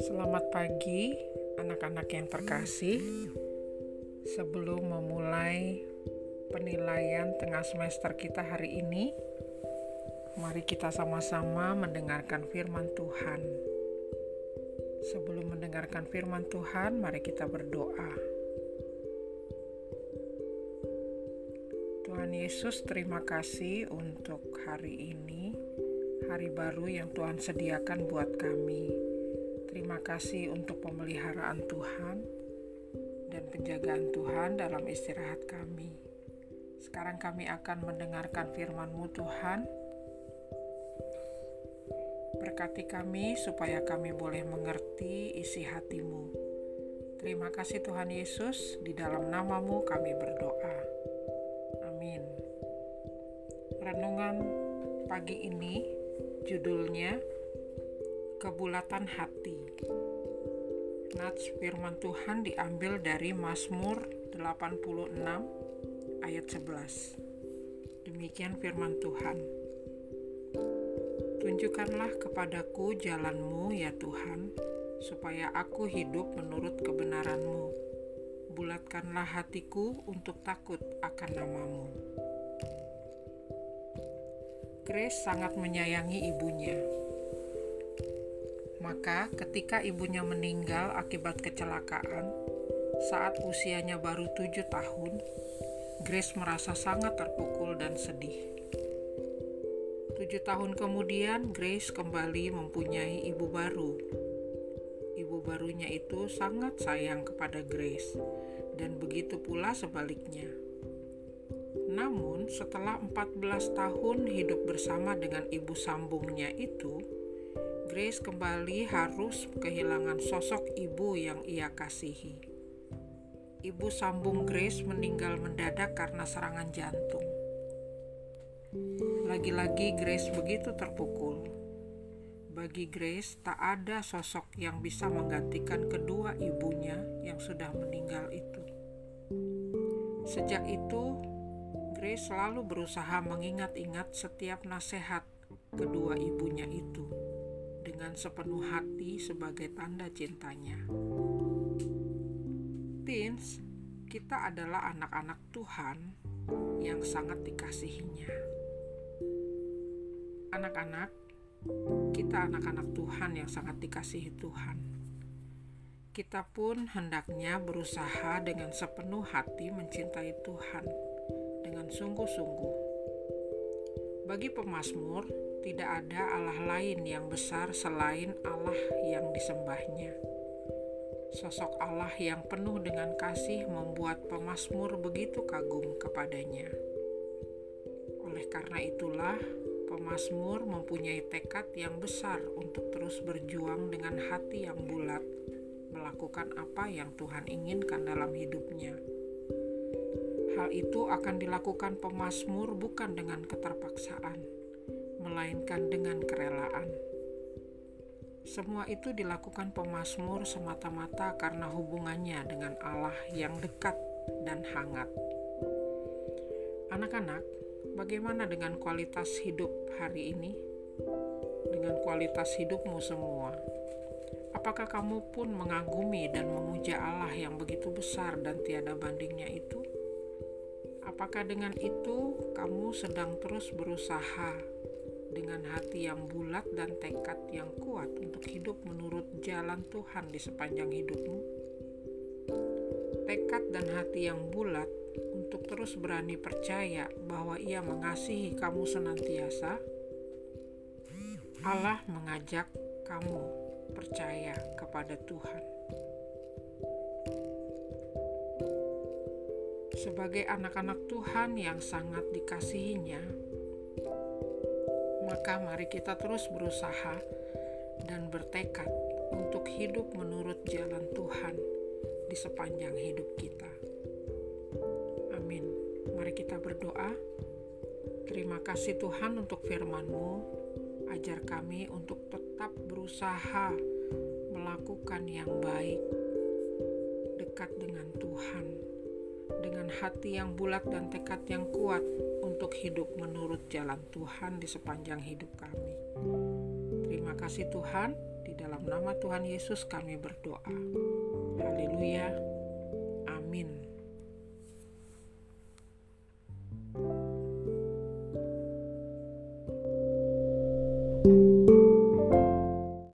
Selamat pagi, anak-anak yang terkasih. Sebelum memulai penilaian tengah semester kita hari ini, mari kita sama-sama mendengarkan firman Tuhan. Sebelum mendengarkan firman Tuhan, mari kita berdoa. Tuhan Yesus, terima kasih untuk hari ini, hari baru yang Tuhan sediakan buat kami. Terima kasih untuk pemeliharaan Tuhan dan penjagaan Tuhan dalam istirahat kami. Sekarang kami akan mendengarkan firman-Mu Tuhan. Berkati kami supaya kami boleh mengerti isi hatimu. Terima kasih Tuhan Yesus, di dalam namamu kami berdoa. Amin. Renungan pagi ini judulnya Kebulatan Hati. Nats firman Tuhan diambil dari Mazmur 86 ayat 11. Demikian firman Tuhan. Tunjukkanlah kepadaku jalanmu ya Tuhan, supaya aku hidup menurut kebenaranmu. Bulatkanlah hatiku untuk takut akan namamu. Grace sangat menyayangi ibunya. Maka, ketika ibunya meninggal akibat kecelakaan saat usianya baru tujuh tahun, Grace merasa sangat terpukul dan sedih. Tujuh tahun kemudian, Grace kembali mempunyai ibu baru. Ibu barunya itu sangat sayang kepada Grace, dan begitu pula sebaliknya. Namun, setelah 14 tahun hidup bersama dengan ibu sambungnya itu, Grace kembali harus kehilangan sosok ibu yang ia kasihi. Ibu sambung Grace meninggal mendadak karena serangan jantung. Lagi-lagi Grace begitu terpukul. Bagi Grace, tak ada sosok yang bisa menggantikan kedua ibunya yang sudah meninggal itu. Sejak itu, Grace selalu berusaha mengingat-ingat setiap nasihat kedua ibunya itu dengan sepenuh hati sebagai tanda cintanya. Teens, kita adalah anak-anak Tuhan yang sangat dikasihinya. Anak-anak, kita anak-anak Tuhan yang sangat dikasihi Tuhan. Kita pun hendaknya berusaha dengan sepenuh hati mencintai Tuhan dengan sungguh-sungguh. Bagi pemazmur, tidak ada Allah lain yang besar selain Allah yang disembahnya. Sosok Allah yang penuh dengan kasih membuat pemazmur begitu kagum kepadanya. Oleh karena itulah, pemazmur mempunyai tekad yang besar untuk terus berjuang dengan hati yang bulat, melakukan apa yang Tuhan inginkan dalam hidupnya Hal itu akan dilakukan pemazmur bukan dengan keterpaksaan, melainkan dengan kerelaan. Semua itu dilakukan pemazmur semata-mata karena hubungannya dengan Allah yang dekat dan hangat. Anak-anak, bagaimana dengan kualitas hidup hari ini? Dengan kualitas hidupmu semua. Apakah kamu pun mengagumi dan memuja Allah yang begitu besar dan tiada bandingnya itu? Apakah dengan itu kamu sedang terus berusaha dengan hati yang bulat dan tekad yang kuat untuk hidup menurut jalan Tuhan di sepanjang hidupmu? Tekad dan hati yang bulat untuk terus berani percaya bahwa Ia mengasihi kamu senantiasa. Allah mengajak kamu percaya kepada Tuhan. Sebagai anak-anak Tuhan yang sangat dikasihinya, maka mari kita terus berusaha dan bertekad untuk hidup menurut jalan Tuhan di sepanjang hidup kita. Amin. Mari kita berdoa. Terima kasih Tuhan untuk firman-Mu. Ajar kami untuk tetap berusaha melakukan yang baik dekat dengan Tuhan dengan hati yang bulat dan tekad yang kuat untuk hidup menurut jalan Tuhan di sepanjang hidup kami. Terima kasih Tuhan, di dalam nama Tuhan Yesus kami berdoa. Haleluya. Amin.